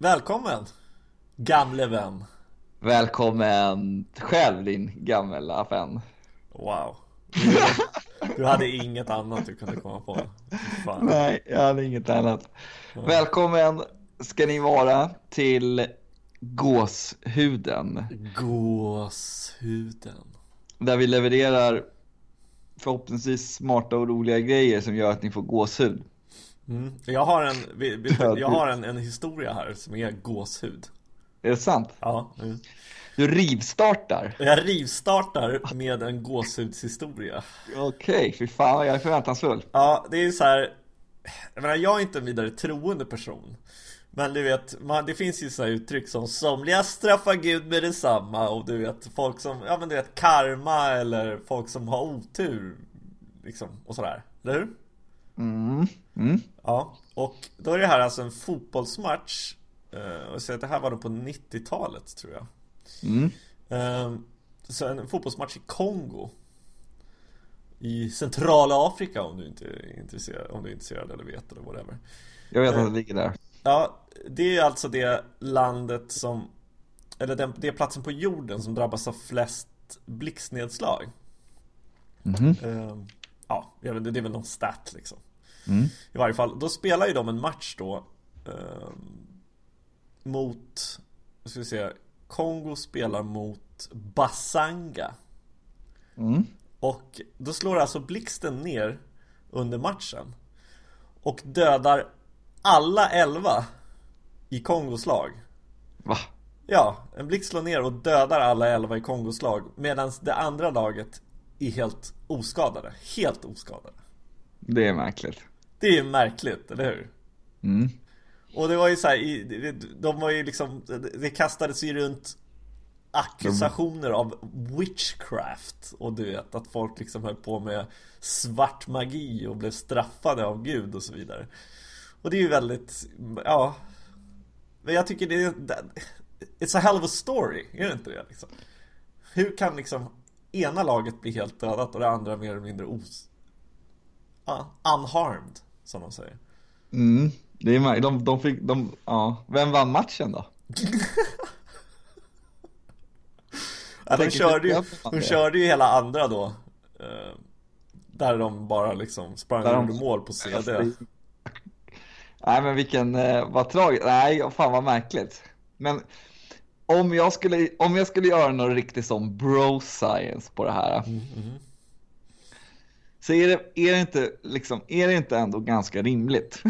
Välkommen! Gamle vän. Välkommen själv din gamla vän. Wow. Du, hade inget annat du kunde komma på. Fan. Nej, jag hade inget annat. Välkommen ska ni vara till Gåshuden. Gåshuden. Där vi levererar förhoppningsvis smarta och roliga grejer som gör att ni får gåshud. Mm. Jag har, en, jag har en, en historia här som är gåshud. Är det sant? Ja. Mm. Du rivstartar? Jag rivstartar med en gåshudshistoria. Okej, okay, fy fan jag är förväntansfull. Ja, det är så här. Jag menar, jag är inte en vidare troende person. Men du vet, man, det finns ju sådana uttryck som somliga straffar Gud med detsamma och du vet folk som, ja men du vet karma eller folk som har otur Liksom och sådär, eller hur? Mm. Mm. Ja, och då är det här alltså en fotbollsmatch uh, och så att det här var då på 90-talet tror jag mm. uh, Så en fotbollsmatch i Kongo I centrala Afrika om du inte är intresserad, om du är intresserad eller vet eller whatever Jag vet att det ligger där Ja, det är alltså det landet som Eller den, det är platsen på jorden som drabbas av flest blixtnedslag mm -hmm. Ja, det är väl någon stat liksom mm. I varje fall, då spelar ju de en match då eh, Mot Vad ska vi säga Kongo spelar mot Basanga mm. Och då slår alltså blixten ner Under matchen Och dödar alla elva I Kongos lag Va? Ja, en blixt slår ner och dödar alla elva i Kongos lag Medan det andra laget är helt oskadade Helt oskadade Det är märkligt Det är ju märkligt, eller hur? Mm. Och det var ju så här, de var ju liksom, det kastades ju runt ackusationer av witchcraft och du vet att folk liksom höll på med svart magi och blev straffade av gud och så vidare. Och det är ju väldigt, ja Men jag tycker det är It's a hell of a story, är det inte det liksom? Hur kan liksom ena laget bli helt dödat och det andra mer eller mindre os... Ja, unharmed, som de säger. Mm, det är de, de fick, de, ja. Vem vann matchen då? ja, de körde ju, de körde ju hela andra då. Eh, där de bara liksom sprang och gjorde mål på CD. Nej men vilken, eh, vad tragiskt, nej fan vad märkligt. Men om jag skulle, om jag skulle göra något riktigt som bro science på det här. Mm, mm. Så är det, är, det inte, liksom, är det inte ändå ganska rimligt?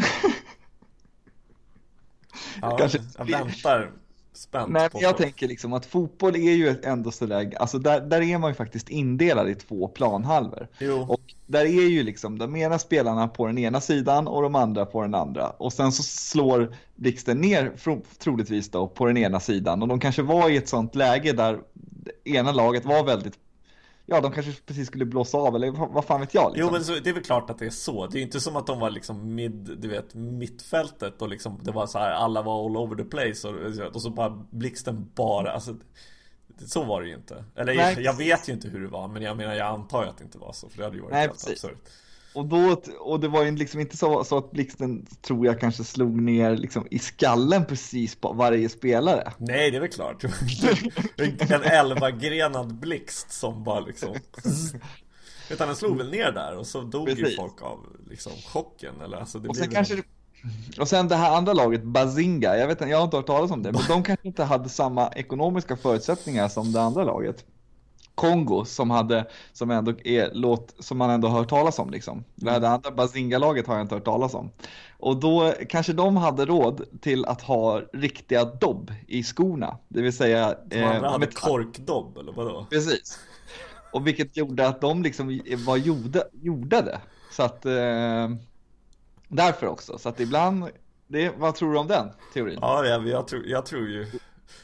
ja, Kanske, jag väntar spänt Nej, på jag tänker liksom att fotboll är ju ändå sådär, alltså där, där är man ju faktiskt indelad i två planhalvor. Jo. Och där är ju liksom de ena spelarna på den ena sidan och de andra på den andra. Och sen så slår blixten ner troligtvis då på den ena sidan. Och de kanske var i ett sånt läge där ena laget var väldigt ja, de kanske precis skulle blåsa av eller vad fan vet jag liksom. Jo men så, det är väl klart att det är så Det är inte som att de var liksom mid, du vet, mittfältet och liksom det var så här alla var all over the place och, och så bara blixten bara, alltså så var det ju inte. Eller Nej, jag, vet ju inte hur det var men jag menar jag antar ju att det inte var så för det hade ju varit Nej, helt absurt och, då, och det var ju liksom inte så, så att blixten tror jag kanske slog ner liksom i skallen precis på varje spelare. Nej, det är väl klart. en elvagrenad blixt som bara liksom... Utan den slog väl ner där och så dog precis. ju folk av liksom chocken. Eller, alltså, det och sen kanske... Och sen det här andra laget, Bazinga, jag vet jag har inte hört talas om det, men de kanske inte hade samma ekonomiska förutsättningar som det andra laget. Kongo som hade, som ändå är låt, som man ändå hört talas om liksom. Det mm. andra Bazinga-laget har jag inte hört talas om. Och då kanske de hade råd till att ha riktiga dobb i skorna. Det vill säga... De andra eh, hade korkdobb eller vadå? Precis. Och vilket gjorde att de liksom var gjorda, gjordade. Så att... Eh, därför också. Så att ibland... Det, vad tror du om den teorin? Ja, jag, jag, tror, jag tror ju...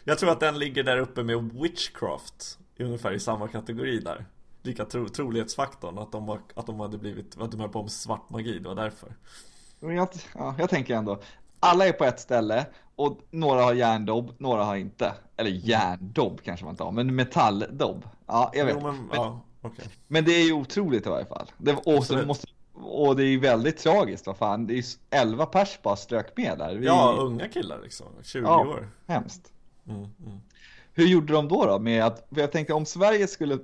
Jag tror att den ligger där uppe med witchcraft ungefär i samma kategori där Lika tro, trolighetsfaktorn att de, var, att de hade blivit, att de höll på med svart magi, det var därför jag, ja, jag tänker ändå Alla är på ett ställe och några har järndobb, några har inte Eller mm. järndobb kanske man inte har, men metalldobb Ja, jag vet jo, men, men, ja, okay. men, det är ju otroligt i varje fall det, Och så måste och det är ju väldigt tragiskt, vad fan. Det är ju 11 pers bara strök med där. Vi... Ja, unga killar liksom. 20 Ja. år. Hemskt. Mm, mm. Hur gjorde de då? då med att, för jag tänkte om Sverige skulle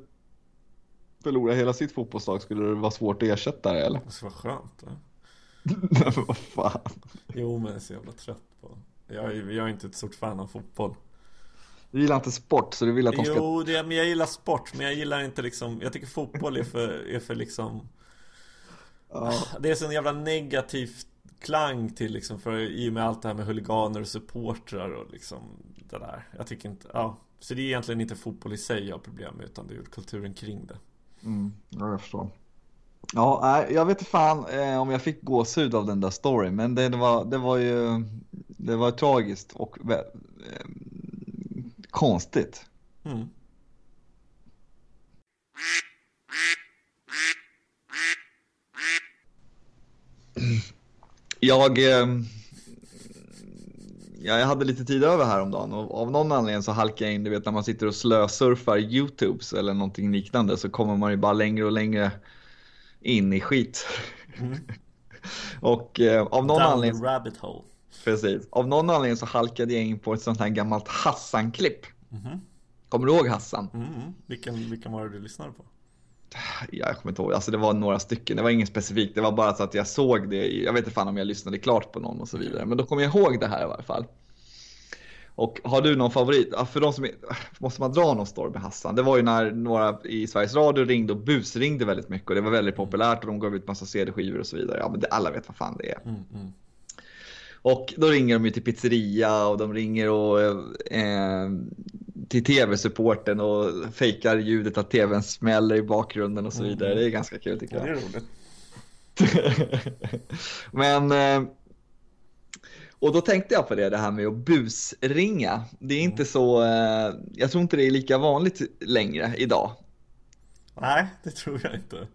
förlora hela sitt fotbollslag skulle det vara svårt att ersätta det eller? Det skulle vara skönt. Va? Nej, men vad fan. Jo, men jag är så jävla trött på. Jag är, jag är inte ett stort fan av fotboll. Du gillar inte sport så du vill att de ska... Jo, det, men jag gillar sport, men jag gillar inte liksom Jag tycker fotboll är för, är för liksom Ja. Det är sån jävla negativ klang till liksom för i och med allt det här med huliganer och supportrar och liksom det där Jag tycker inte, ja Så det är egentligen inte fotboll i sig jag har problem med utan det är kulturen kring det Mm, ja, jag förstår. Ja, jag vet inte fan eh, om jag fick gåshud av den där storyn, men det, det, var, det var ju det var tragiskt och eh, konstigt. mm. Jag, eh, ja, jag hade lite tid över häromdagen och av någon anledning så halkade jag in, du vet när man sitter och slösurfar YouTubes eller någonting liknande så kommer man ju bara längre och längre in i skit. Mm. och eh, av någon Down anledning rabbit hole Precis. Av någon anledning så halkade jag in på ett sånt här gammalt Hassan-klipp. Mhm. Kommer du ihåg Hassan? mm, mm. Vilken, vilken var det du lyssnade på? Ja, jag kommer inte ihåg. Alltså det var några stycken. Det var inget specifikt. Det var bara så att jag såg det. Jag vet inte fan om jag lyssnade klart på någon och så vidare. Men då kommer jag ihåg det här i varje fall. Och har du någon favorit? För de som är, måste man dra någon story med Hassan? Det var ju när några i Sveriges Radio ringde och busringde väldigt mycket och det var väldigt populärt och de gav ut massa CD-skivor och så vidare. Ja, men det, alla vet vad fan det är. Mm, mm. Och då ringer de ju till pizzeria och de ringer och, eh, till tv-supporten och fejkar ljudet att tvn smäller i bakgrunden och så vidare. Det är ganska kul tycker Ja, det jag. är roligt Men eh, och då tänkte jag på det, det här med att busringa. Det är inte så, eh, jag tror inte det är lika vanligt längre idag. Nej, det tror jag inte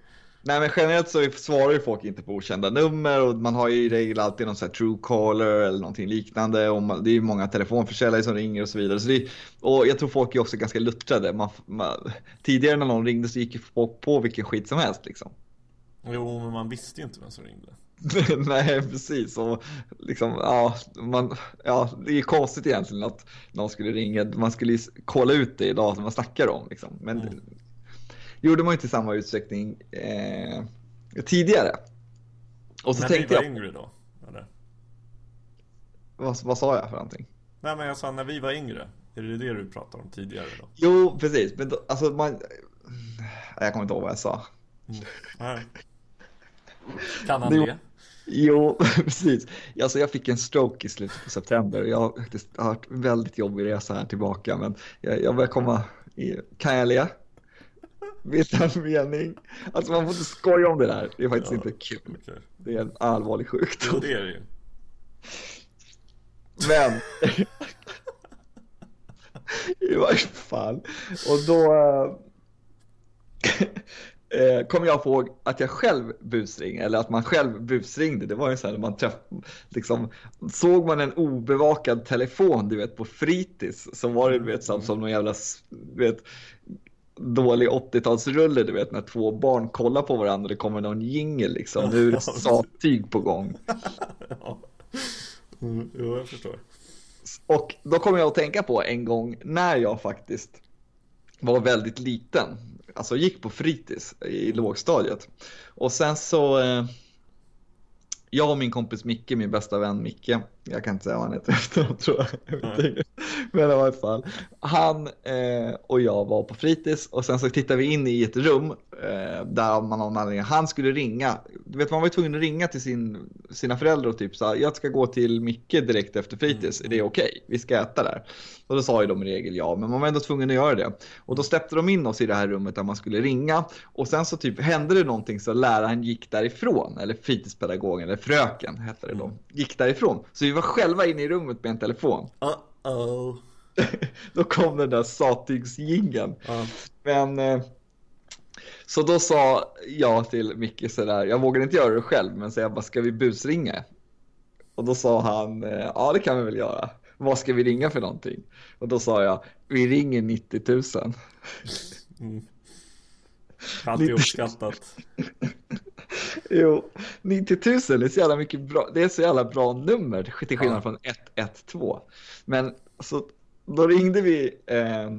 Nej men generellt så svarar ju folk inte på okända nummer och man har ju i regel alltid någon sån här Truecaller eller någonting liknande och man, det är ju många telefonförsäljare som ringer och så vidare. Så det, och jag tror folk är också ganska luttrade. Man, man, tidigare när någon ringde så gick ju folk på vilken skit som helst liksom. Jo, men man visste ju inte vem som ringde Nej precis och liksom ja, man, ja det är konstigt egentligen att någon skulle ringa. Man skulle ju kolla ut det idag som man snackar om liksom. Men Mm. Gjorde man inte i samma utsträckning eh, tidigare. Och så När tänkte vi var jag, yngre då eller? vad, vad sa jag för någonting? Nej men jag sa när vi var yngre Är det det du pratade om tidigare då? Jo, precis. Men då, alltså man... Jag kommer inte ihåg vad jag sa. Nej. Kan han Det- det? Jo, precis. Alltså jag fick en stroke i slutet på september. Jag har faktiskt haft en väldigt jobbig resa här tillbaka, men jag, jag börjar komma i... Kan jag le? En mening? Alltså man får inte skoja om det där. Det är faktiskt Ja. inte kul. Okej. Det är en allvarlig Jo, sjukdom. det är det ju Men i varje fall. Och då eh, eh, kom jag ihåg att jag själv busringde, eller att man själv busringde. Det var ju så här man träff, liksom, såg man en obevakad telefon, du vet, på fritids, så var det du vet, som, som någon jävla, du vet, dålig 80-talsrulle, du vet, när två barn kollar på varandra och det kommer någon jingel liksom. Nu är det sattyg på gång. ja. Mm, jo, jag förstår Och då kommer jag att tänka på en gång när jag faktiskt var väldigt liten. Alltså gick på fritids i lågstadiet. Och sen så, eh, jag och min kompis Micke, min bästa vän Micke, jag kan inte säga vad han heter efteråt tror jag. jag. Men i alla fall, han eh, och jag var på fritids och sen så tittade vi in i ett rum eh, där man av någon anledning, han skulle ringa. Du vet man var ju tvungen att ringa till sin, sina föräldrar och typ så här, jag ska gå till Micke direkt efter fritids, är det okej? Vi ska äta där. Och då sa ju de i regel ja, men man var ändå tvungen att göra det. Och då släppte de in oss i det här rummet där man skulle ringa och sen så typ hände det någonting så läraren gick därifrån, eller fritidspedagogen, eller fröken hette det då, gick därifrån. Så vi var själva inne i rummet med en telefon. Uh-oh Då kom den där sattygsjingeln. ja. Men eh, så då sa jag till Micke sådär, jag vågade inte göra det själv, men så jag bara, ska vi busringa? Och då sa han, eh, ja det kan vi väl göra. Vad ska vi ringa för någonting? Och då sa jag, vi ringer 90 000. mm. Alltid uppskattat Jo, 90 000 är så jävla mycket bra. Det är så jävla bra nummer till skillnad Ja. från 112. Men så då ringde vi eh,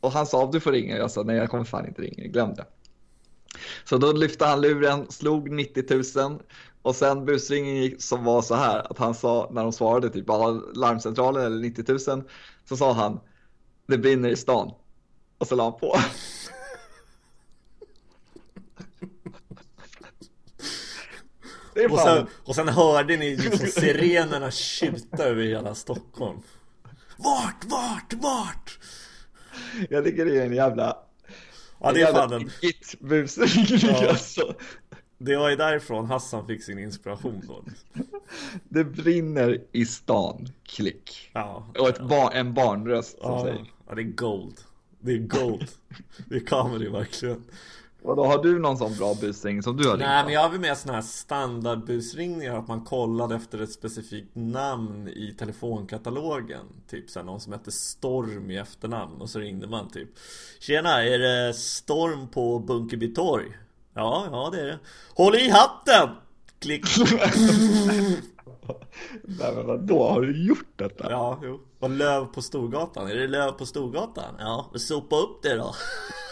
och han sa du får ringa. Jag sa nej jag kommer fan inte ringa, glöm det. Så då lyfte han luren, slog 90 000 och sen busringen gick som var så här att han sa när de svarade typ larmcentralen eller 90 000 så sa han det brinner i stan och så la han på. Det är Och sen, och sen hörde ni liksom sirenerna tjuta över hela Stockholm Vart, vart, vart? Jag tycker det är en jävla... Ja det är fan en, Git busring Ja. alltså. Det var ju därifrån Hassan fick sin inspiration då Det brinner i stan, klick. Ja, Och ett bar, en barnröst som ja, säger. ja det är gold Det är gold Det är comedy verkligen Och då har du någon sån bra busring som du har ringt Nej men jag har väl med såna här standardbusringningar att man kollade efter ett specifikt namn i telefonkatalogen Typ såhär någon som hette Storm i efternamn och så ringde man typ Tjena, är det Storm på Bunkeby torg? Ja, ja det är det Håll i hatten! Klick! Nej men vadå, har du gjort detta? Ja, jo Och löv på Storgatan, är det löv på Storgatan? Ja, sopa upp det då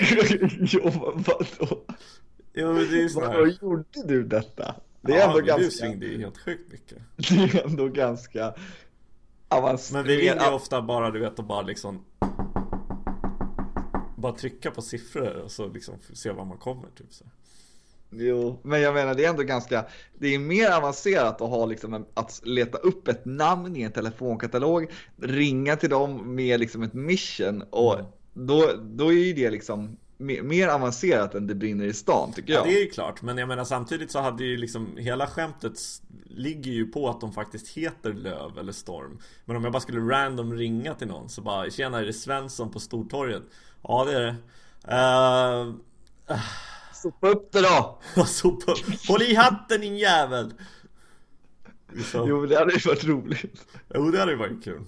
jo, vadå? Jo men det är Vadå, här gjorde du detta? Det är Ja, ändå ganska... busringde ju helt sjukt mycket Det är ändå ganska avancerat. Men vi ringer ju ofta bara du vet och bara liksom Bara trycka på siffror och så liksom se var man kommer typ så. Jo, men jag menar det är ändå ganska, det är mer avancerat att ha liksom en, att leta upp ett namn i en telefonkatalog, ringa till dem med liksom ett mission och Mm. Då, då är ju det liksom mer, mer avancerat än det brinner i stan tycker Ja jag. det är ju klart men jag menar samtidigt så hade ju liksom Hela skämtet ligger ju på att de faktiskt heter Löv eller Storm Men om jag bara skulle random ringa till någon så bara Tjena är det Svensson på Stortorget? Ja det är det uh, Sopa upp det då! Sopa Håll i hatten din jävel! Så. Jo, det hade ju varit roligt. Jo det hade ju varit kul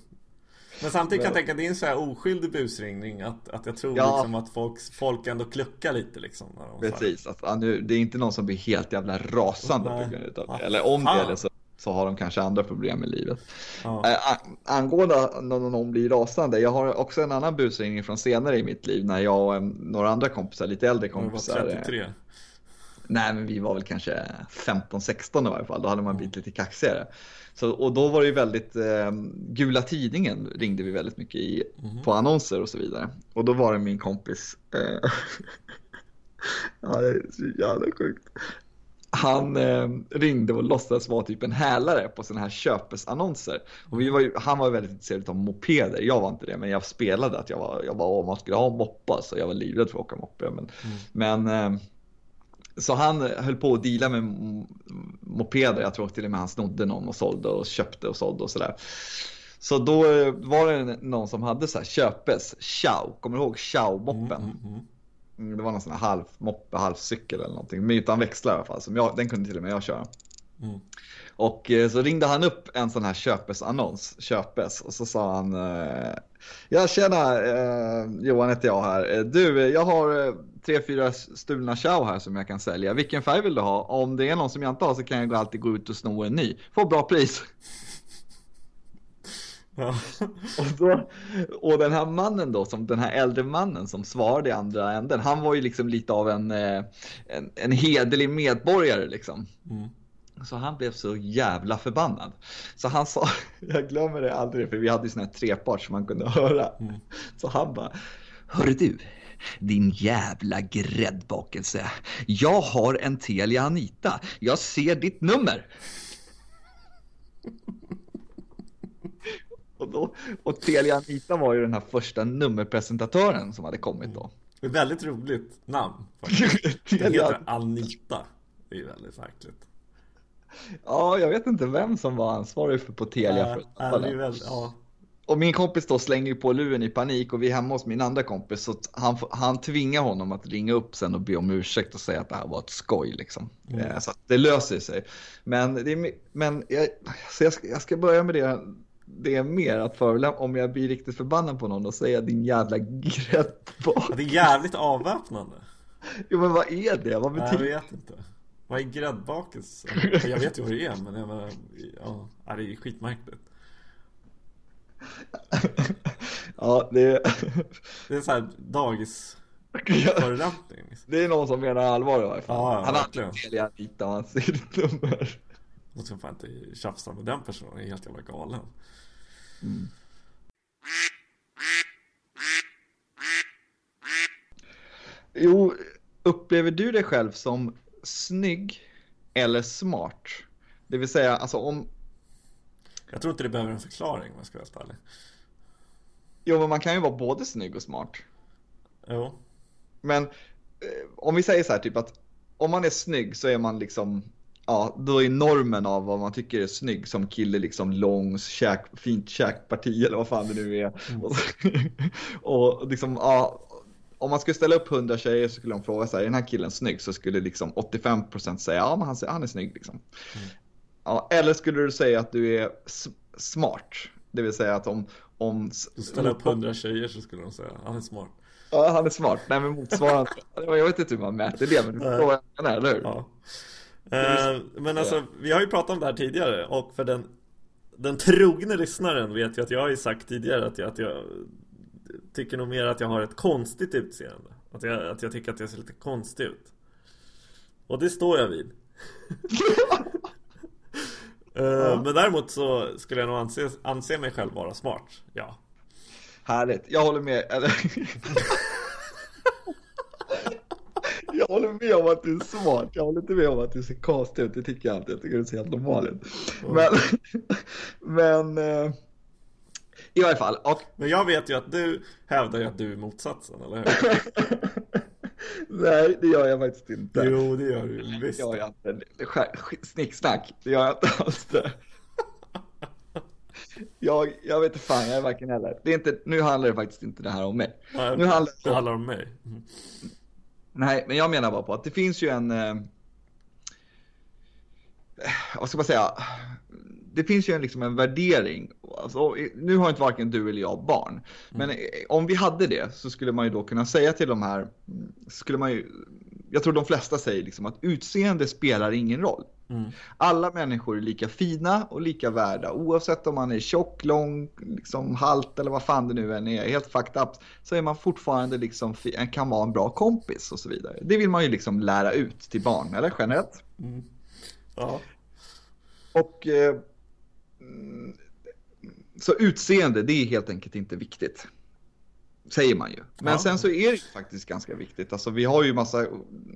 Men samtidigt kan jag tänka att det är en så här oskyldig busringning Att, att jag tror Ja. liksom att folk, folk ändå kluckar lite liksom när Precis, att, nu, det är inte någon som blir helt jävla rasande på Nej. grund av Ja, det. Eller om det är det så, så har de kanske andra problem i livet. Ja. Äh, an- angående när någon blir rasande, jag har också en annan busringning från senare i mitt liv när jag och några andra kompisar, lite äldre De var kompisar. eh, 33 Nej, men vi var väl kanske 15-16 i varje fall. Då hade man blivit lite kaxigare. Så, och då var det ju väldigt, eh, Gula Tidningen ringde vi väldigt mycket i på annonser och så vidare. Och då var det min kompis, eh, ja det är så jävla sjukt. Han eh, ringde och låtsades vara typ en hälare på sådana här köpesannonser. Och vi var ju, han var ju väldigt intresserad av mopeder. Jag var inte det, men jag spelade att jag var, jag var om man skulle ha moppa så jag var livrädd för att åka moppe. Men, men eh, så han höll på att deala med mopeder. Jag tror till och med han snodde någon och sålde och köpte och sålde och sådär. Så då eh, var det någon som hade så här köpes, Chow, kommer du ihåg Chow-moppen? Mm, Det var någon sån här halv moppe, halv cykel eller någonting, men utan växlar i alla fall. Som jag, den kunde till och med jag köra. Mm. Och eh, så ringde han upp en sån här köpesannons, köpes, och så sa han eh, Ja tjena, eh, Johan heter jag här. Du, jag har tre, fyra stulna chow här som jag kan sälja. Vilken färg vill du ha? Om det är någon som jag inte har så kan jag alltid gå ut och sno en ny. Få bra pris. Ja. Och, då, och den här mannen då, som den här äldre mannen som svarade i andra änden, han var ju liksom lite av en, en, en hederlig medborgare liksom. Mm. Så han blev så jävla förbannad. Så han sa, jag glömmer det aldrig för vi hade ju sån här trepart som man kunde höra. Så han bara, Hörru du, din jävla gräddbakelse. Jag har en Telia Anita. Jag ser ditt nummer. Och, då, och Telia Anita var ju den här första nummerpresentatören som hade kommit då. Det är ett väldigt roligt namn faktiskt. Den Telia, heter Anita Det är väldigt verkligt ja, jag vet inte vem som var ansvarig för på Telia. Ja, för det är väldigt, ja. Och min kompis då slänger ju på luren i panik och vi är hemma hos min andra kompis så han, han tvingar honom att ringa upp sen och be om ursäkt och säga att det här var ett skoj liksom. Eh, Så det löser sig. Men, det men jag, så jag, ska, jag ska börja med det, det är mer att förolämpa om jag blir riktigt förbannad på någon och säga din jävla gräddbak. Det är jävligt avväpnande Jo men vad är det? Vad Nej, Jag betyder vet inte Vad är gräddbakis? Jag vet ju vad det är men jag menar, ja, det är skitmärkligt. ja, det är... Det är så här dagis förolämpning. Liksom. Det är någon som menar allvar i varje fall. Ja, ja, han verkligen. aldrig Anita och han ser ditt nummer. Jag ska fan inte tjafsa med den personen, är helt jävla galen. Jo, upplever du dig själv som snygg eller smart? Det vill säga, alltså om... Jag tror inte det behöver en förklaring om jag ska vara helt ärlig. Jo, men man kan ju vara både snygg och smart. Jo. Men eh, om vi säger så här, typ att om man är snygg så är man liksom, ja, då är normen av vad man tycker är snygg som kille liksom lång, käk, fint käkparti eller vad fan det nu är. Och, och liksom, ja, om man skulle ställa upp 100 tjejer så skulle de fråga sig, är den här killen snygg? Så skulle liksom 85% säga, ja men han, han är snygg liksom. Ja, eller skulle du säga att du är smart? Det vill säga att om... om Du ställer upp hundra tjejer så skulle de säga, han är smart. Ja, han är smart. Nej, men motsvarande. jag vet inte hur man mäter det, men du förstår vad jag menar, eller hur? Ja. Eh, men alltså, vi har ju pratat om det här tidigare och för den Den trogne lyssnaren vet ju att jag har ju sagt tidigare att jag, att jag Tycker nog mer att jag har ett konstigt utseende Att jag, att jag tycker att jag ser lite konstig ut Och det står jag vid Eh, Men däremot så skulle jag nog anse, anse mig själv vara smart Ja Härligt, jag håller med. Jag håller med om att du är smart. Jag håller inte med om att du ser konstig ut. Det tycker jag inte. Jag tycker du ser helt normal ut. Men, men eh, i varje fall. Och, Men jag vet ju att du hävdar ju att du är motsatsen, eller hur? nej, det gör jag faktiskt inte. Jo, det gör du Det visst gör jag inte. Det Snicksnack. Det gör jag inte alls det. Jag, jag vet inte fan, jag är varken heller. Det är inte, nu handlar det faktiskt inte det här om mig. Nej, Nu handlar det handlar om mig Mm. Nej, men jag menar bara på att det finns ju en... Eh, vad ska man säga? Det finns ju en, liksom en värdering. Alltså, nu har inte varken du eller jag barn. Men eh, om vi hade det så skulle man ju då kunna säga till de här... Skulle man ju, jag tror de flesta säger liksom att utseende spelar ingen roll. Mm. Alla människor är lika fina och lika värda. Oavsett om man är tjock, lång, liksom halt eller vad fan det nu än är. Helt fucked up. Så är man fortfarande liksom, kan vara en bra kompis och så vidare. Det vill man ju liksom lära ut till barn, eller generellt. Ja, Och eh, mm, så utseende, det är helt enkelt inte viktigt. Säger man ju. Men Ja. sen så är det ju faktiskt ganska viktigt. Alltså vi har ju massa,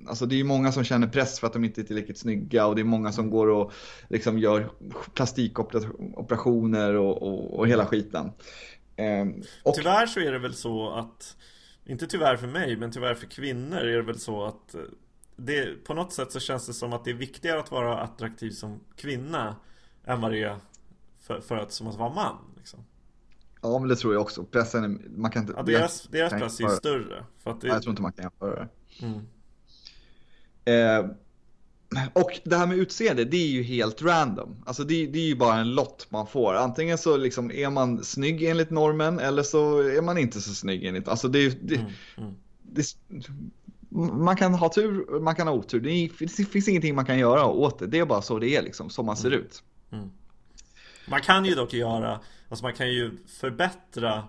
alltså det är ju många som känner press för att de inte är tillräckligt snygga och det är många som går och liksom gör plastikoperationer och, och, och hela skiten. Ehm, och, Tyvärr så är det väl så att Inte tyvärr för mig, men tyvärr för kvinnor är det väl så att eh, det, På något sätt så känns det som att det är viktigare att vara attraktiv som kvinna Än vad det är för, för att, som att vara man liksom. ja, men det tror jag också. Pressen, är, man kan inte... ja, Deras, deras kan press är ju större för att det, Ja, jag tror inte man kan jämföra det. mm, Eh, och det här med utseende, det är ju helt random. Alltså det, det är ju bara en lott man får. Antingen så liksom är man snygg enligt normen eller så är man inte så snygg enligt. Alltså det, det, mm, mm. det man kan ha tur, man kan ha otur. Det, är, det finns ingenting man kan göra åt det. Det är bara så det är liksom, som man ser ut. Man kan ju dock göra Alltså man kan ju förbättra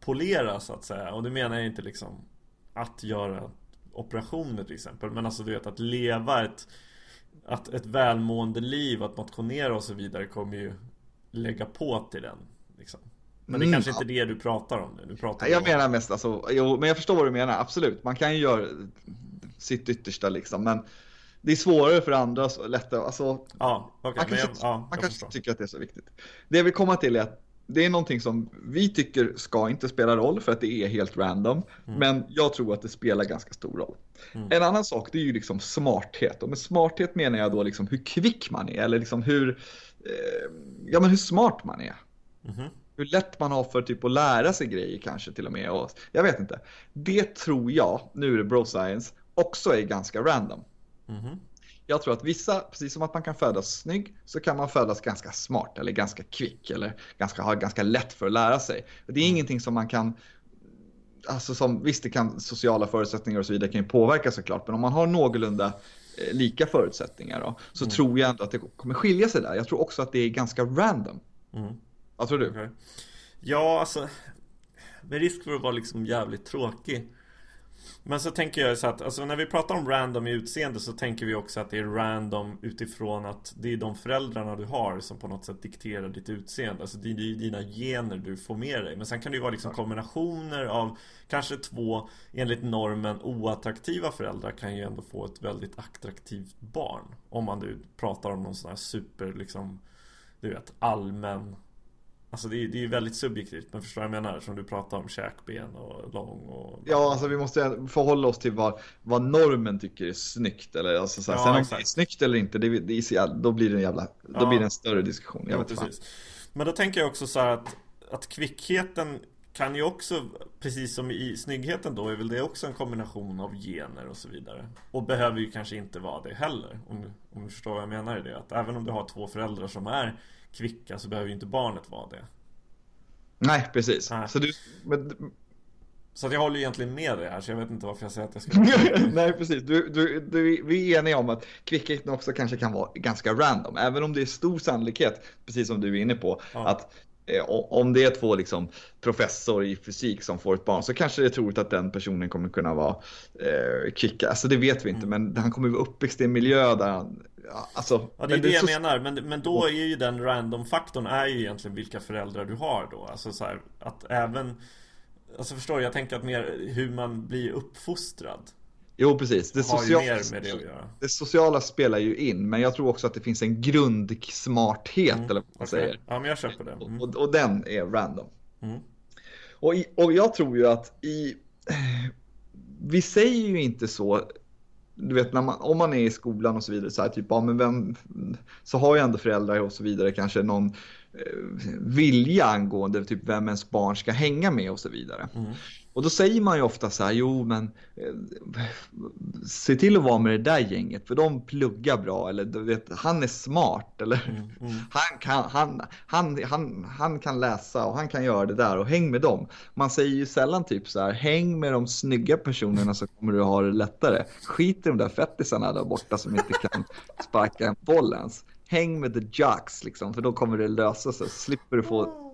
Polera så att säga Och det menar jag inte liksom Att göra operationer till exempel Men alltså du vet att leva ett Att ett välmående liv Att motionera och så vidare kommer ju Lägga på till den liksom. Men det är Mm, kanske inte det du pratar om nu Du pratar Jag om menar mest alltså, jo, men jag förstår vad du menar, absolut. Man kan ju göra sitt yttersta liksom, men det är svårare för andra, så lättare, alltså Ja, okej Man kanske, jag, ja, man kanske tycker att det är så viktigt. Det jag vill komma till är att det är någonting som vi tycker ska inte spela roll för att det är helt random. Mm. Men jag tror att det spelar ganska stor roll. En annan sak det är ju liksom smarthet. Och med smarthet menar jag då liksom hur kvick man är. Eller liksom hur, eh, ja, men hur smart man är. Mhm. Hur lätt man har för typ att lära sig grejer kanske till och med. Och, jag vet inte. Det tror jag, nu är det bro science, också är ganska random. Mhm. Jag tror att vissa, precis som att man kan födas snygg, så kan man födas ganska smart eller ganska kvick eller ganska, ha ganska lätt för att lära sig. Det är ingenting som man kan, alltså som, visst det kan sociala förutsättningar och så vidare kan ju påverka såklart, men om man har någorlunda eh, lika förutsättningar då, så mm. tror jag ändå att det kommer skilja sig där. Jag tror också att det är ganska random. Mm. Vad tror du? Okay. Ja, alltså med risk för att vara liksom jävligt tråkig men så tänker jag så att alltså när vi pratar om random i utseende så tänker vi också att det är random utifrån att det är de föräldrarna du har som på något sätt dikterar ditt utseende. Alltså det är dina gener du får med dig. Men sen kan det ju vara liksom kombinationer av kanske två enligt normen oattraktiva föräldrar kan ju ändå få ett väldigt attraktivt barn. Om man nu pratar om någon sån här super liksom du vet allmän Alltså det är, ju väldigt subjektivt men förstår jag menar? Som du pratar om käkben och lång och... Ja alltså vi måste förhålla oss till vad, vad normen tycker är snyggt eller alltså så här, ja, Sen om det är snyggt eller inte det, det är, då blir det en jävla Då ja. blir det en större diskussion jag ja, vet precis. Men då tänker jag också så att Att kvickheten kan ju också Precis som i snyggheten då är väl det också en kombination av gener och så vidare Och behöver ju kanske inte vara det heller Om du, om du förstår vad jag menar i det Att även om du har två föräldrar som är kvicka så behöver ju inte barnet vara det. Nej, precis. Nej. Så, du, men... så att jag håller egentligen med dig här, så jag vet inte varför jag säger att jag ska... Nej, precis. Du, du, du, vi är eniga om att kvickheten också kanske kan vara ganska random. Även om det är stor sannolikhet, precis som du är inne på, ja. att om det är två liksom, professor i fysik som får ett barn så kanske det är troligt att den personen kommer kunna vara eh, kicka. Alltså det vet vi inte, mm. men han kommer vara uppväxt i en miljö där han Alltså, ja det är det, det jag så... menar, men, men då är ju den random-faktorn är ju egentligen vilka föräldrar du har då Alltså så här, att även Alltså förstår du, jag tänker att mer hur man blir uppfostrad Jo, precis. Det, sociala, det, det, sociala spelar ju in, men jag tror också att det finns en grundsmarthet, mm, eller vad man okay. säger. Ja, men jag köper det. Mm. Och, och, den är random. Mm. Och, i, och jag tror ju att i... Vi säger ju inte så, du vet, man, om man är i skolan och så vidare, så här, typ, ja, men vem, så har ju ändå föräldrar och så vidare kanske någon eh, vilja angående typ vem ens barn ska hänga med och så vidare. Mm. Och då säger man ju ofta så här, jo men eh, se till att vara med det där gänget för de pluggar bra eller du vet, han är smart eller mm, mm. Han, kan, han, han, han, han kan läsa och han kan göra det där och häng med dem. Man säger ju sällan typ så här, häng med de snygga personerna så kommer du ha det lättare. Skit i de där fettisarna där borta som inte kan sparka en boll ens. Häng med the jocks liksom, för då kommer det lösa sig. Slipper du få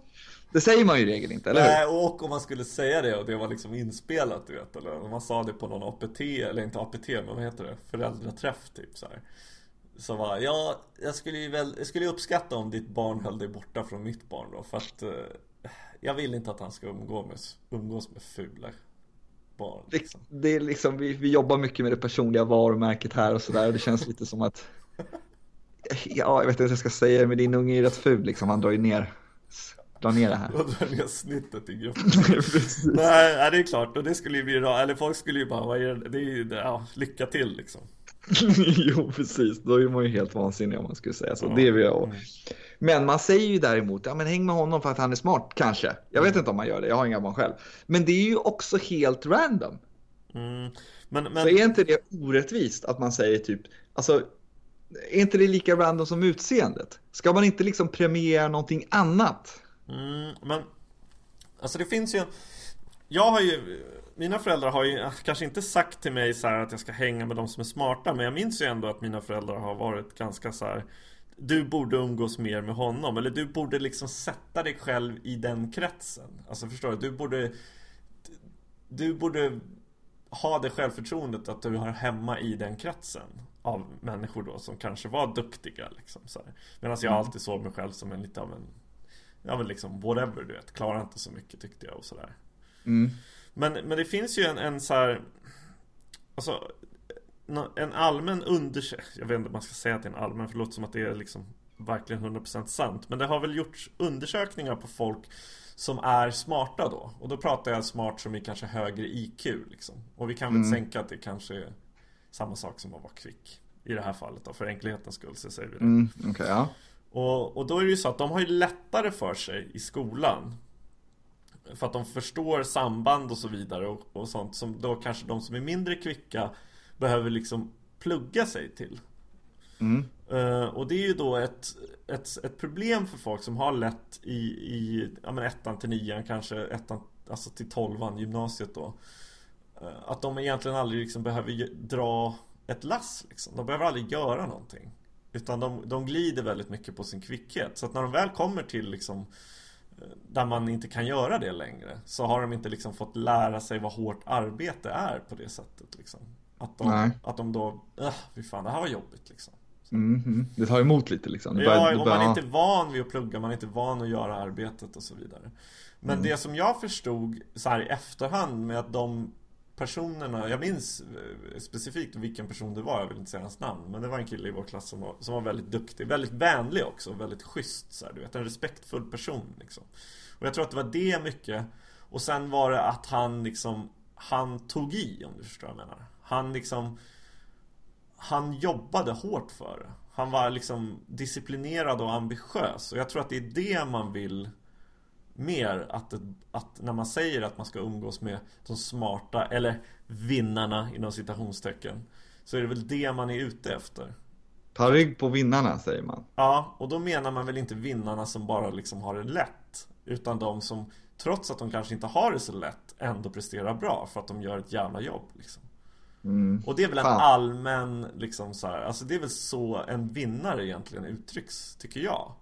det säger man ju i regel inte, eller hur? Nej, och om man skulle säga det och det var liksom inspelat, du vet, eller om man sa det på någon APT, eller inte APT, men vad heter det? Föräldraträff, typ så här. Så var ja, jag skulle ju väl, jag skulle uppskatta om ditt barn höll dig borta från mitt barn då, för att eh, jag vill inte att han ska umgå med, umgås med fula barn. Liksom. Det är liksom, vi, vi jobbar mycket med det personliga varumärket här och sådär, det känns lite som att Ja, jag vet inte vad jag ska säga, men din unge är rätt ful liksom, han drar ju ner dra ner det här. Och dra ner snittet i gruppen. Nej, det är klart. Och det skulle ju bli bra. Eller folk skulle ju bara, vad är det? det är ju, ja, lycka till liksom. jo, precis. Då är man ju helt vansinnig om man skulle säga så. Ja. Det är vi och... Men man säger ju däremot, ja men häng med honom för att han är smart, kanske. Jag vet mm. inte om man gör det, jag har inga barn själv. Men det är ju också helt random. Mm. Men, men... Så är inte det orättvist att man säger typ, alltså är inte det lika random som utseendet? Ska man inte liksom premiera någonting annat? Mm, men Alltså det finns ju Jag har ju Mina föräldrar har ju kanske inte sagt till mig så att jag ska hänga med de som är smarta Men jag minns ju ändå att mina föräldrar har varit ganska så här, Du borde umgås mer med honom Eller du borde liksom sätta dig själv i den kretsen Alltså förstår du? Du borde Du borde ha det självförtroendet att du har hemma i den kretsen Av människor då som kanske var duktiga liksom Medan jag mm. alltid såg mig själv som en lite av en ja men liksom whatever du vet, klarar inte så mycket tyckte jag och sådär. Mm. Men, men det finns ju en, en så här, alltså en allmän undersökning, jag vet inte om man ska säga att det är en allmän, för det låter som att det är liksom verkligen 100% sant. Men det har väl gjorts undersökningar på folk som är smarta då. Och då pratar jag smart som i kanske högre IQ liksom. Och vi kan väl mm. tänka att det kanske är samma sak som att vara kvick. I det här fallet då, för enkelhetens skull så säger vi det. Mm, okay, ja. Och, och då är det ju så att de har ju lättare för sig i skolan För att de förstår samband och så vidare och, och sånt som då kanske de som är mindre kvicka Behöver liksom plugga sig till mm. uh, Och det är ju då ett, ett, ett problem för folk som har lätt i, i ja, men ettan till nian kanske ettan, alltså till tolvan, gymnasiet då uh, Att de egentligen aldrig liksom behöver dra ett lass liksom. De behöver aldrig göra någonting. Utan de, de glider väldigt mycket på sin kvickhet. Så att när de väl kommer till liksom eh, där man inte kan göra det längre så har de inte liksom fått lära sig vad hårt arbete är på det sättet liksom. Att de, att de då, äh, fy fan det här var jobbigt liksom. Mm -hmm. Det tar emot lite liksom. Det ja, och man är inte van vid att plugga, man är inte van att göra arbetet och så vidare. Men mm. det som jag förstod så här i efterhand med att de personerna, jag minns eh, specifikt vilken person det var, jag vill inte säga hans namn Men det var en kille i vår klass som var, som var väldigt duktig, väldigt vänlig också, väldigt schysst så här, du vet, en respektfull person liksom. Och jag tror att det var det mycket Och sen var det att han liksom Han tog i om du förstår vad jag menar Han liksom Han jobbade hårt för det Han var liksom disciplinerad och ambitiös och jag tror att det är det man vill mer att, att när man säger att man ska umgås med de smarta eller vinnarna inom citationstecken Så är det väl det man är ute efter Ta rygg på vinnarna säger man Ja, och då menar man väl inte vinnarna som bara liksom har det lätt Utan de som trots att de kanske inte har det så lätt ändå presterar bra för att de gör ett jävla jobb liksom. Mm. Och det är väl en Fan. allmän liksom så här, Alltså det är väl så en vinnare egentligen uttrycks, tycker jag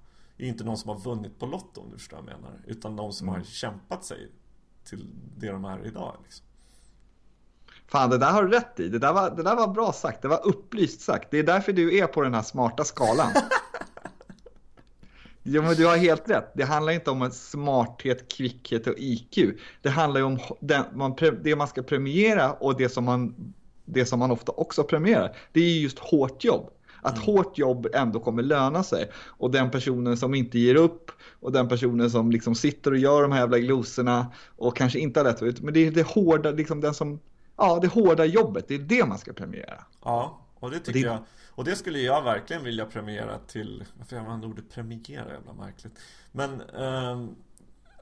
är inte någon som har vunnit på Lotto om du förstår vad jag menar. Utan de som mm. har kämpat sig till det de är idag. Liksom. Fan, det där har du rätt i. Det där, var, det där var bra sagt. Det var upplyst sagt. Det är därför du är på den här smarta skalan. Jo, men du har helt rätt. Det handlar inte om en smarthet, kvickhet och IQ. Det handlar ju om den, man, det man ska premiera och det som, man, det som man ofta också premierar. Det är just hårt jobb. Att mm. hårt jobb ändå kommer löna sig. Och den personen som inte ger upp och den personen som liksom sitter och gör de här jävla glosorna och kanske inte har lätt ut. Men det är det hårda, liksom den som, ja det hårda jobbet, det är det man ska premiera. Ja, och det tycker och det... jag. Och det skulle jag verkligen vilja premiera till, varför jag använder ordet premiera jävla märkligt. Men eh,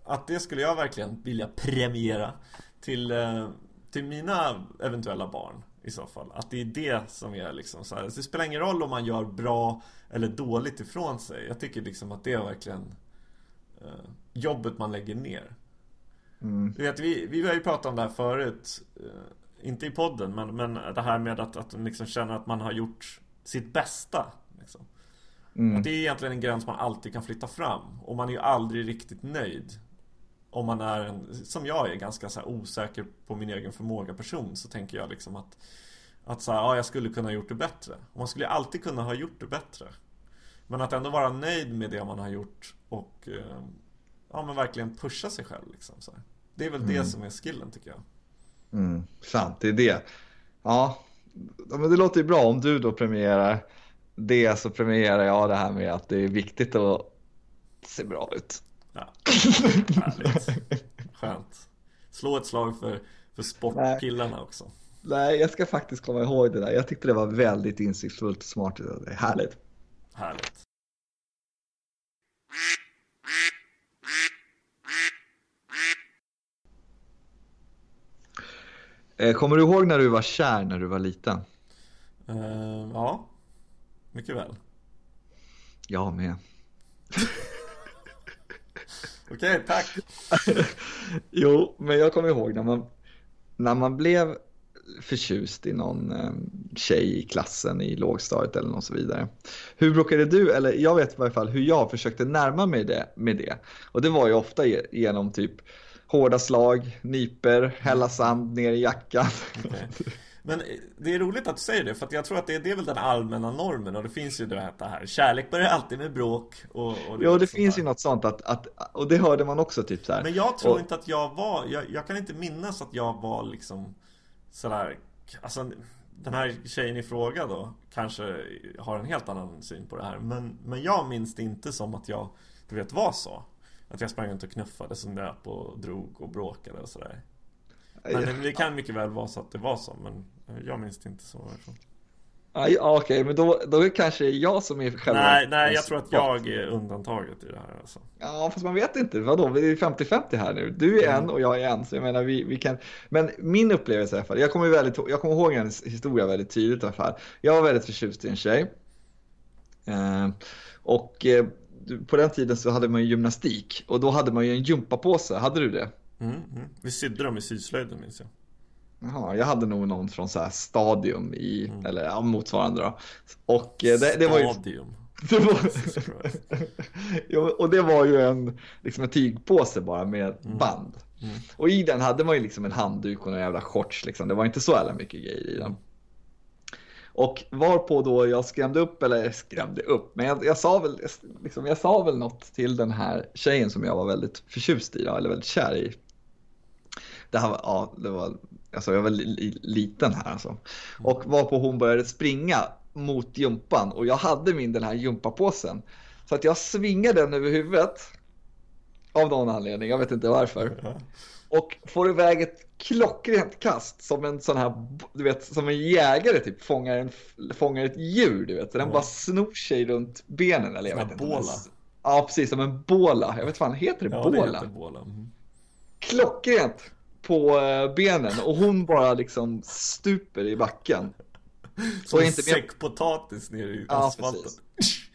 att det skulle jag verkligen vilja premiera till, eh, till mina eventuella barn i så fall. Att det är det som är liksom så här. Det spelar ingen roll om man gör bra eller dåligt ifrån sig. Jag tycker liksom att det är verkligen eh, jobbet man lägger ner. Mm. Du vet, vi, vi har ju pratat om det här förut. Eh, inte i podden, men, men det här med att, att liksom känna att man har gjort sitt bästa. Liksom. Mm. Att det är egentligen en gräns man alltid kan flytta fram. Och man är ju aldrig riktigt nöjd om man är en, som jag är, ganska så osäker på min egen förmåga person så tänker jag liksom att att så här, ja, jag skulle kunna ha gjort det bättre. man skulle alltid kunna ha gjort det bättre. Men att ändå vara nöjd med det man har gjort och eh, ja, men verkligen pusha sig själv. Liksom, så här. Det är väl mm. det som är skillen tycker jag. Mm, sant, det är det. Ja, men det låter ju bra om du då premierar det så premierar jag det här med att det är viktigt att se bra ut. Ja. Härligt. Skönt. Slå ett slag för, för sportkillarna också. Nej, jag ska faktiskt komma ihåg det där. Jag tyckte det var väldigt insiktsfullt och smart. Härligt. Härligt. Eh, kommer du ihåg när du var kär när du var liten? Uh, ja, mycket väl. Jag med. Okej, okay, tack. jo, men jag kommer ihåg när man, när man blev förtjust i någon eh, tjej i klassen i lågstadiet eller något så vidare. Hur brukade du, eller jag vet i varje fall hur jag försökte närma mig det med det. Och det var ju ofta genom typ hårda slag, nyper, hälla sand ner i jackan. Okay. Men det är roligt att du säger det för jag tror att det, det är väl den allmänna normen och det finns ju det här Kärlek börjar alltid med bråk och, och det Ja det finns ju något sånt att, att, och det hörde man också typ så här. Men jag tror och... inte att jag var, jag, jag, kan inte minnas att jag var liksom sådär Alltså den här tjejen i fråga då kanske har en helt annan syn på det här men, men jag minns det inte som att jag, du vet, var så. Att jag sprang runt och knuffade som nöp och drog och bråkade och sådär men det kan mycket väl vara så att det var så, men jag minns det inte så. Okej, okay, men då, då är det kanske jag som är själva... Nej, nej, jag tror att jag är undantaget i det här alltså. Ja, fast man vet inte. Vadå, vi är 50-50 här nu. Du är mm. en och jag är en, så jag menar vi, vi kan... Men min upplevelse i alla fall, jag kommer, väldigt, jag kommer ihåg en historia väldigt tydligt i alla fall. Jag var väldigt förtjust i en tjej. Eh, och eh, på den tiden så hade man ju gymnastik och då hade man ju en gympapåse, hade du det? Mm, mm. Vi sydde dem i syslöjden minns jag. Jaha, jag hade nog någon från så här stadium i, mm. eller ja, motsvarande då. Och eh, det, det var ju... Stadium. Det var... ja, och det var ju en, liksom en tygpåse bara med mm. band. Mm. Och i den hade man ju liksom en handduk och en jävla shorts liksom. Det var inte så jävla mycket grejer i den. Och varpå då jag skrämde upp, eller skrämde upp, men jag, jag, sa väl, liksom, jag sa väl något till den här tjejen som jag var väldigt förtjust i, eller väldigt kär i. Det här var, ja, det var, alltså jag var li, liten här alltså. Och varpå hon började springa mot jumpan och jag hade min den här jumpapåsen. Så att jag svingade den över huvudet. Av någon anledning, jag vet inte varför. Och får iväg ett klockrent kast som en sån här, du vet, som en jägare typ fångar, en, fångar ett djur, du vet. Så den mm. bara snor sig runt benen. Eller jag vet inte. Båla. Ja, precis, som en båla. Jag vet fan, heter det ja, båla? Det heter båla. Mm. Klockrent på eh, benen och hon bara liksom stuper i backen. Som en säck potatis i ja, asfalten. Precis.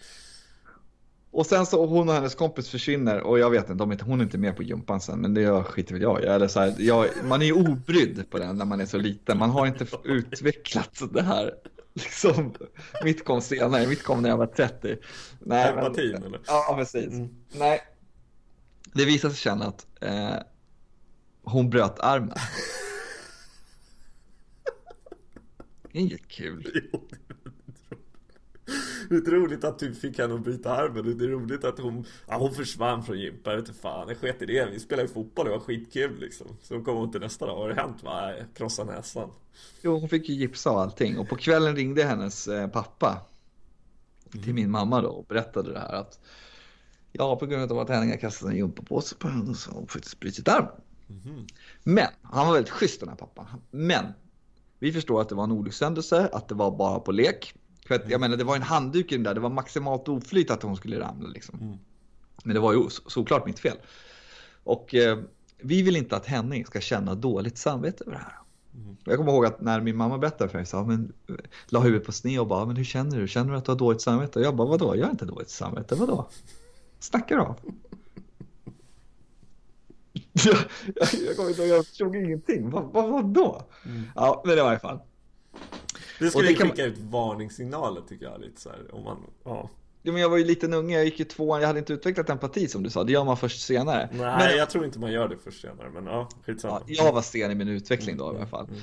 Och sen så hon och hennes kompis försvinner och jag vet inte, de är, hon är inte med på jumpan sen, men det skiter väl jag i. Eller så här, jag, man är ju obrydd på den när man är så liten. Man har inte utvecklat det här. Liksom, mitt kom senare, mitt kom när jag var 30. Nej, Empatin eller? Ja, precis. Mm. Nej, det visade sig sen att eh, hon bröt armen. Inget kul. Det är roligt att du fick henne att bryta armen. Det är roligt att hon, ja, hon försvann från gympa. Jag vet inte fan, jag sket i det. Vi spelade fotboll, det var skitkul liksom. Så kom hon till nästa dag. Har det hänt? Va? Krossa näsan. Jo, hon fick ju gipsa och allting. Och på kvällen ringde hennes eh, pappa till min mamma då och berättade det här att ja, på grund av att Henning har kastat en gympapåse på henne så har hon faktiskt brutit armen. Mm. Men han var väldigt schysst den här pappan. Men vi förstår att det var en olyckshändelse, att det var bara på lek. För att, jag menar, det var en handduk i den där, det var maximalt oflyt att hon skulle ramla. Liksom. Mm. Men det var ju såklart mitt fel. Och eh, vi vill inte att Henning ska känna dåligt samvete över det här. Mm. Jag kommer ihåg att när min mamma berättade för mig, så, men, la huvudet på sned och bara, men hur känner du? Känner du att du har dåligt samvete? Och jag bara, vadå? Jag har inte dåligt samvete, vadå? Snackar du om? jag, kommer inte ihåg, jag förstod ingenting. Vad, vad, vadå? Mm. Ja, men det var i alla fall. Det skulle skicka man... ut varningssignaler tycker jag lite så här, om man, ja. Jo, men jag var ju liten unge, jag gick ju tvåan, jag hade inte utvecklat empati som du sa, det gör man först senare. Nej, men... jag tror inte man gör det först senare, men ja, skitsamma. Ja, jag var sen i min utveckling då i alla fall. Mm.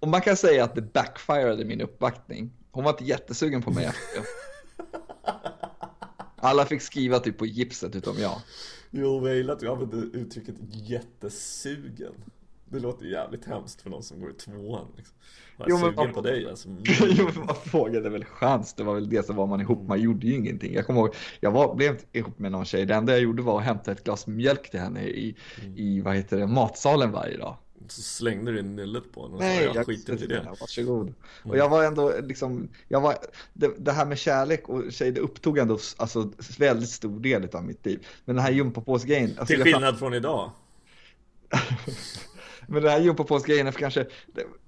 Och man kan säga att det backfirade min uppvaktning. Hon var inte jättesugen på mig efter Alla fick skriva typ på gipset utom jag. Jo, jag gillar att du använder uttrycket jättesugen. Det låter jävligt hemskt för någon som går i tvåan. Liksom. Jag är jo, sugen man... på dig alltså. jo, men man frågade väl chans. Det var väl det som var man ihop. Man gjorde ju ingenting. Jag kommer ihåg, jag var, blev ihop med någon tjej. Det enda jag gjorde var att hämta ett glas mjölk till henne i, mm. i vad heter det, matsalen varje dag. Så slängde du nyllet på henne och Nej, sa jag skiter i det. Varsågod. Mm. Och jag var ändå liksom, jag var, det, det, här med kärlek och tjej, det upptog ändå alltså, väldigt stor del av mitt liv. Men den här gympapåsgrejen. Alltså, Till skillnad jag, från idag. Men den här gympapåsgrejen, kanske,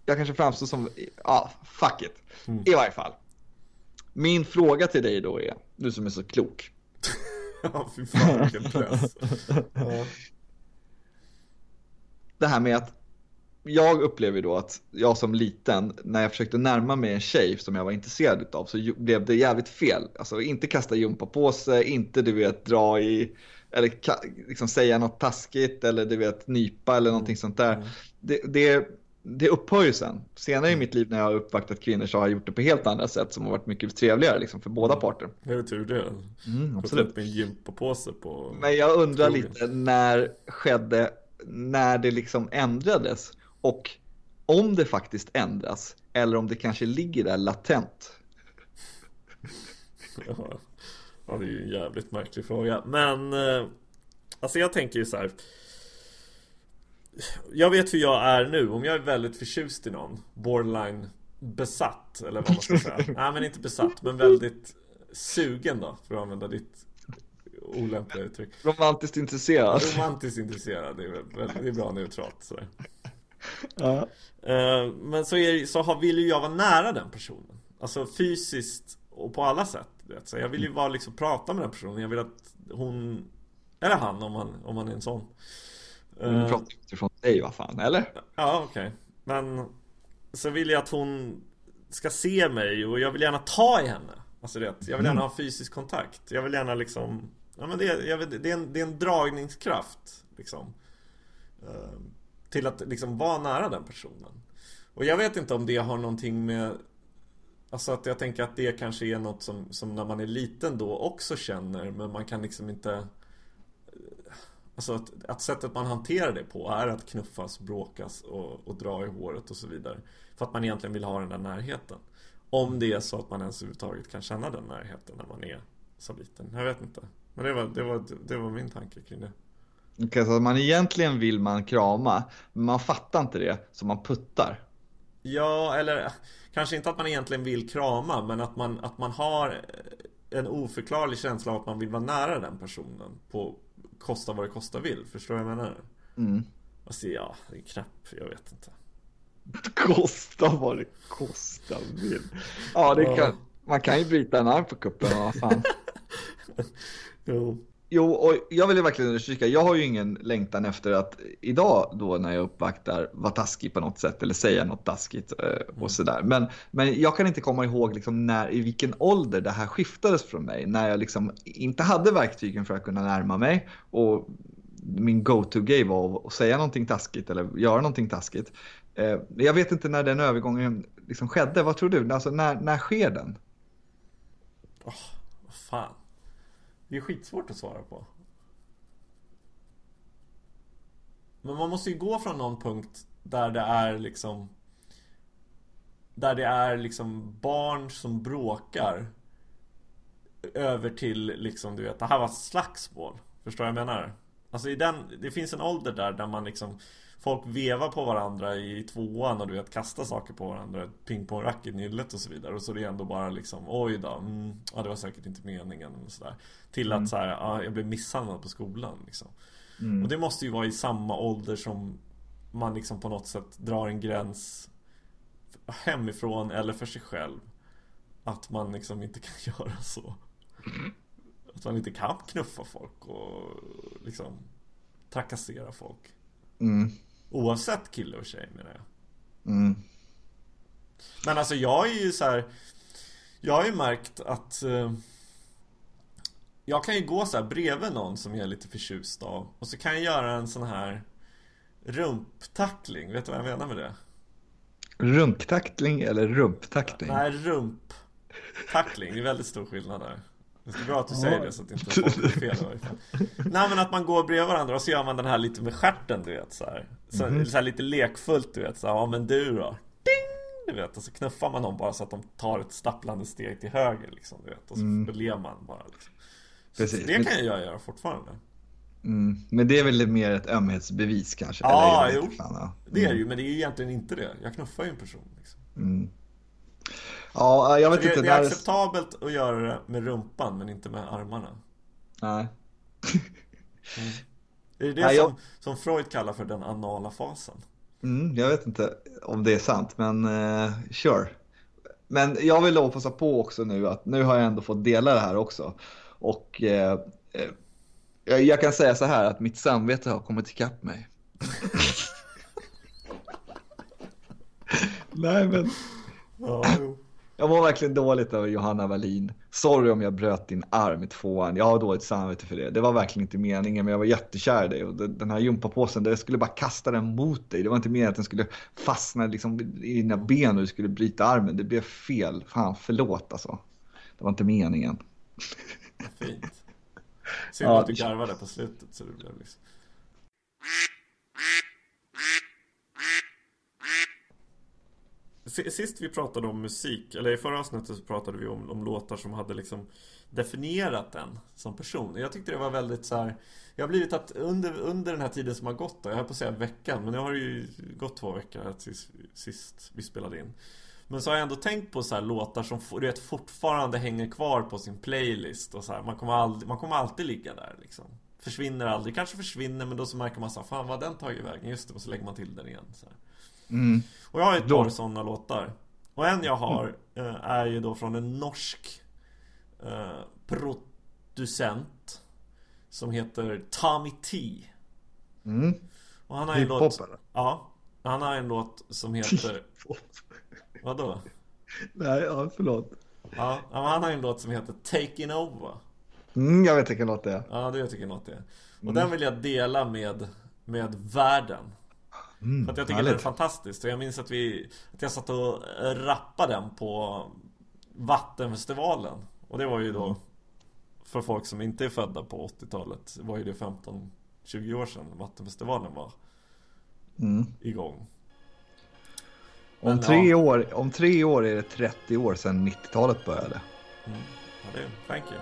jag kanske framstår som, ja, fuck it. Mm. I varje fall. Min fråga till dig då är, du som är så klok. ja, fy fan vilken press. ja. Det här med att jag upplever då att jag som liten, när jag försökte närma mig en tjej som jag var intresserad av så blev det jävligt fel. Alltså inte kasta gympapåse, inte du vet dra i, eller liksom säga något taskigt eller du vet nypa eller någonting sånt där. Mm. Det, det, det upphör ju sen. Senare i mitt liv när jag har uppvaktat kvinnor så har jag gjort det på helt andra sätt som har varit mycket trevligare liksom, för båda parter. Det är tur det. Mm, absolut. Med en gympapåse på... Men jag undrar lite när skedde, när det liksom ändrades och om det faktiskt ändras eller om det kanske ligger där latent. Ja, ja det är ju en jävligt märklig fråga. Men eh, alltså jag tänker ju så här. Jag vet hur jag är nu. Om jag är väldigt förtjust i någon, borderline besatt eller vad man ska säga. Nej men inte besatt, men väldigt sugen då, för att använda ditt olämpliga uttryck. Romantiskt intresserad. Romantiskt intresserad, det är, väl, det är bra neutralt. Sådär. Ja. Eh, men så, är, så vill ju jag vara nära den personen. Alltså fysiskt och på alla sätt. Vet. Så jag vill ju vara liksom prata med den personen. Jag vill att hon, eller han om man, om man är en sån. Du pratar utifrån dig vad fan, eller? Ja, okej. Okay. Men så vill jag att hon ska se mig och jag vill gärna ta i henne. Alltså det, jag vill gärna ha fysisk kontakt. Jag vill gärna liksom Ja men det, jag vet, det, är, en, det är en dragningskraft liksom. Till att liksom vara nära den personen. Och jag vet inte om det har någonting med Alltså att jag tänker att det kanske är något som, som när man är liten då också känner men man kan liksom inte Alltså att, att sättet man hanterar det på är att knuffas, bråkas och, och dra i håret och så vidare. För att man egentligen vill ha den där närheten. Om det är så att man ens överhuvudtaget kan känna den närheten när man är så liten. Jag vet inte. Men det var, det var, det var min tanke kring det. Okay, så man egentligen vill man krama, men man fattar inte det, så man puttar. Ja, eller kanske inte att man egentligen vill krama, men att man, att man har en oförklarlig känsla av att man vill vara nära den personen på kosta vad det kosta vill. Förstår du vad jag menar? Mm. Alltså, ja, det är knäpp, jag vet inte. Kosta vad det kosta vill. Ja, det kan, man kan ju bryta en arm på kuppen, vad fan. jo. Jo, och jag vill ju verkligen understryka, jag har ju ingen längtan efter att idag då när jag uppvaktar vara taskig på något sätt eller säga något taskigt eh, och mm. sådär. Men, men jag kan inte komma ihåg liksom när, i vilken ålder det här skiftades från mig. När jag liksom inte hade verktygen för att kunna närma mig och min go-to-gay var att säga någonting taskigt eller göra någonting taskigt. Eh, jag vet inte när den övergången liksom skedde. Vad tror du? Alltså, när, när sker den? Oh, vad fan. Det är skitsvårt att svara på. Men man måste ju gå från någon punkt där det är liksom Där det är liksom barn som bråkar Över till liksom du vet, det här var slagsmål Förstår du vad jag menar? Alltså i den, det finns en ålder där där man liksom Folk vevar på varandra i tvåan och du vet kastar saker på varandra Pingpongrack i nyllet och så vidare och så är det ändå bara liksom Oj då, mm, ja det var säkert inte meningen och sådär Till att mm. så här, ja, jag blev misshandlad på skolan liksom mm. Och det måste ju vara i samma ålder som Man liksom på något sätt drar en gräns Hemifrån eller för sig själv Att man liksom inte kan göra så Att man inte kan knuffa folk och liksom Trakassera folk Mm. Oavsett kille och tjej menar jag. Mm. Men alltså jag är ju så här, Jag har ju märkt att eh, Jag kan ju gå så här bredvid någon som jag är lite förtjust av Och så kan jag göra en sån här Rumptackling, vet du vad jag menar med det? Rumptackling eller rumptackling? Nej, rumptackling, det är väldigt stor skillnad där det är bra att du säger det så att inte folk blir fel. Nej men att man går bredvid varandra och så gör man den här lite med skärten du vet så här. Så, mm så här lite lekfullt du vet så här, ja men du då? Ding! Du vet och så knuffar man dem bara så att de tar ett stapplande steg till höger liksom du vet. Och så mm. ler man bara liksom. Precis. Det kan jag göra fortfarande. Mm. Men det är väl mer ett ömhetsbevis kanske? Ja, jo. Fan, ja. Det är det ju, mm. men det är ju egentligen inte det. Jag knuffar ju en person liksom. Mm. Ja, jag vet det, inte. Det är acceptabelt att göra det med rumpan men inte med armarna. Nej. Mm. Är det det Nej, som, jag... som Freud kallar för den anala fasen? Mm, jag vet inte om det är sant, men uh, sure. Men jag vill då passa på också nu att nu har jag ändå fått dela det här också. Och uh, uh, jag kan säga så här att mitt samvete har kommit ikapp mig. Nej men... Ja, jo. Jag var verkligen dåligt över Johanna Wallin. Sorry om jag bröt din arm i tvåan. Jag har dåligt samvete för det. Det var verkligen inte meningen, men jag var jättekär i dig. Och den här gympapåsen, jag skulle bara kasta den mot dig. Det var inte meningen att den skulle fastna liksom i dina ben och du skulle bryta armen. Det blev fel. Fan, förlåt alltså. Det var inte meningen. Fint. Synd ja, att du garvade på slutet så det blev liksom... Sist vi pratade om musik, eller i förra avsnittet så pratade vi om, om låtar som hade liksom definierat en som person. Jag tyckte det var väldigt så här, Jag har blivit att under, under den här tiden som har gått då, jag höll på att säga veckan, men nu har det ju gått två veckor sist, sist vi spelade in. Men så har jag ändå tänkt på så låtar som du vet, fortfarande hänger kvar på sin playlist och så här, man, kommer aldrig, man kommer alltid ligga där liksom. Försvinner aldrig, kanske försvinner men då så märker man så här, fan vad den tagit vägen, just det, och så lägger man till den igen. Så här. Mm. Och jag har ett par sådana låtar. Och en jag har mm. är ju då från en norsk eh, producent Som heter Tommy T. Mm. Och han har ju låt... eller? Ja. Han har en låt som heter... Vadå? Nej, ja, förlåt. Ja, han har en låt som heter Taking Over. Mm, jag vet vilken låt det är. Ja, det vet vilken låt det är. Och mm. den vill jag dela med, med världen. Mm, för att jag tycker härligt. den är fantastisk. Och jag minns att, vi, att jag satt och rappade den på Vattenfestivalen. Och det var ju då för folk som inte är födda på 80-talet. var ju det 15-20 år sedan Vattenfestivalen var mm. igång. Om tre, ja. år, om tre år är det 30 år sedan 90-talet började. Mm. Ja, det thank you.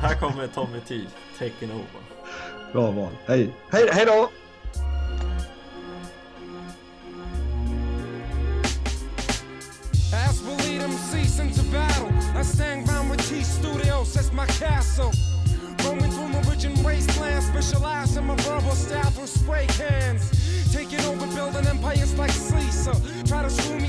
Här kommer Tommy T, taking over. Bra val. Hej. Hej, hej då! That's my castle. Roaming through in my verbal spray cans. Taking over building empires like Caesar. Try to screw me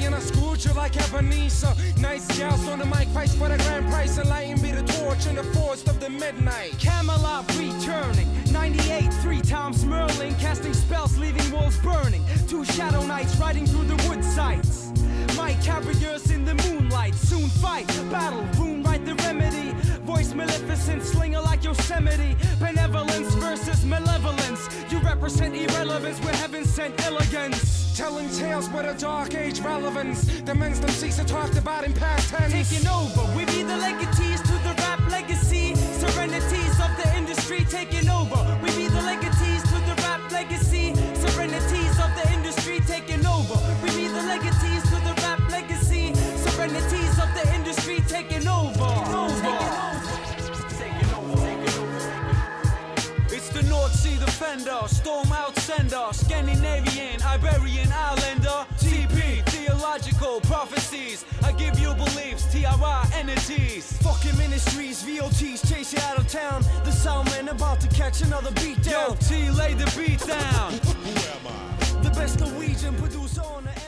you like Ebenezer. Nice gals on the mic, fights for the grand prize. And lighting be the torch in the forest of the midnight. Camelot returning. 98, three times Merlin. Casting spells, leaving walls burning. Two shadow knights riding through the wood sites. My carriers in the moonlight. Soon fight, battle, room right the remedy. Voice maleficent, slinger like Yosemite. Benevolence versus malevolence. Represent irrelevance where heaven sent elegance. Telling tales with a dark age relevance. The men's them cease to talk about in past tense. Taking over, we be the legatees to the rap legacy. Serenities of the industry taking over. We be the legatees to the rap legacy. Defender, storm outsender, Scandinavian, Iberian islander, TP, theological prophecies. I give you beliefs, TRI entities. Fucking ministries, VOTs chase you out of town. The soundman about to catch another beat down. Yo, T, lay the beat down. Who am I? The best Norwegian producer on the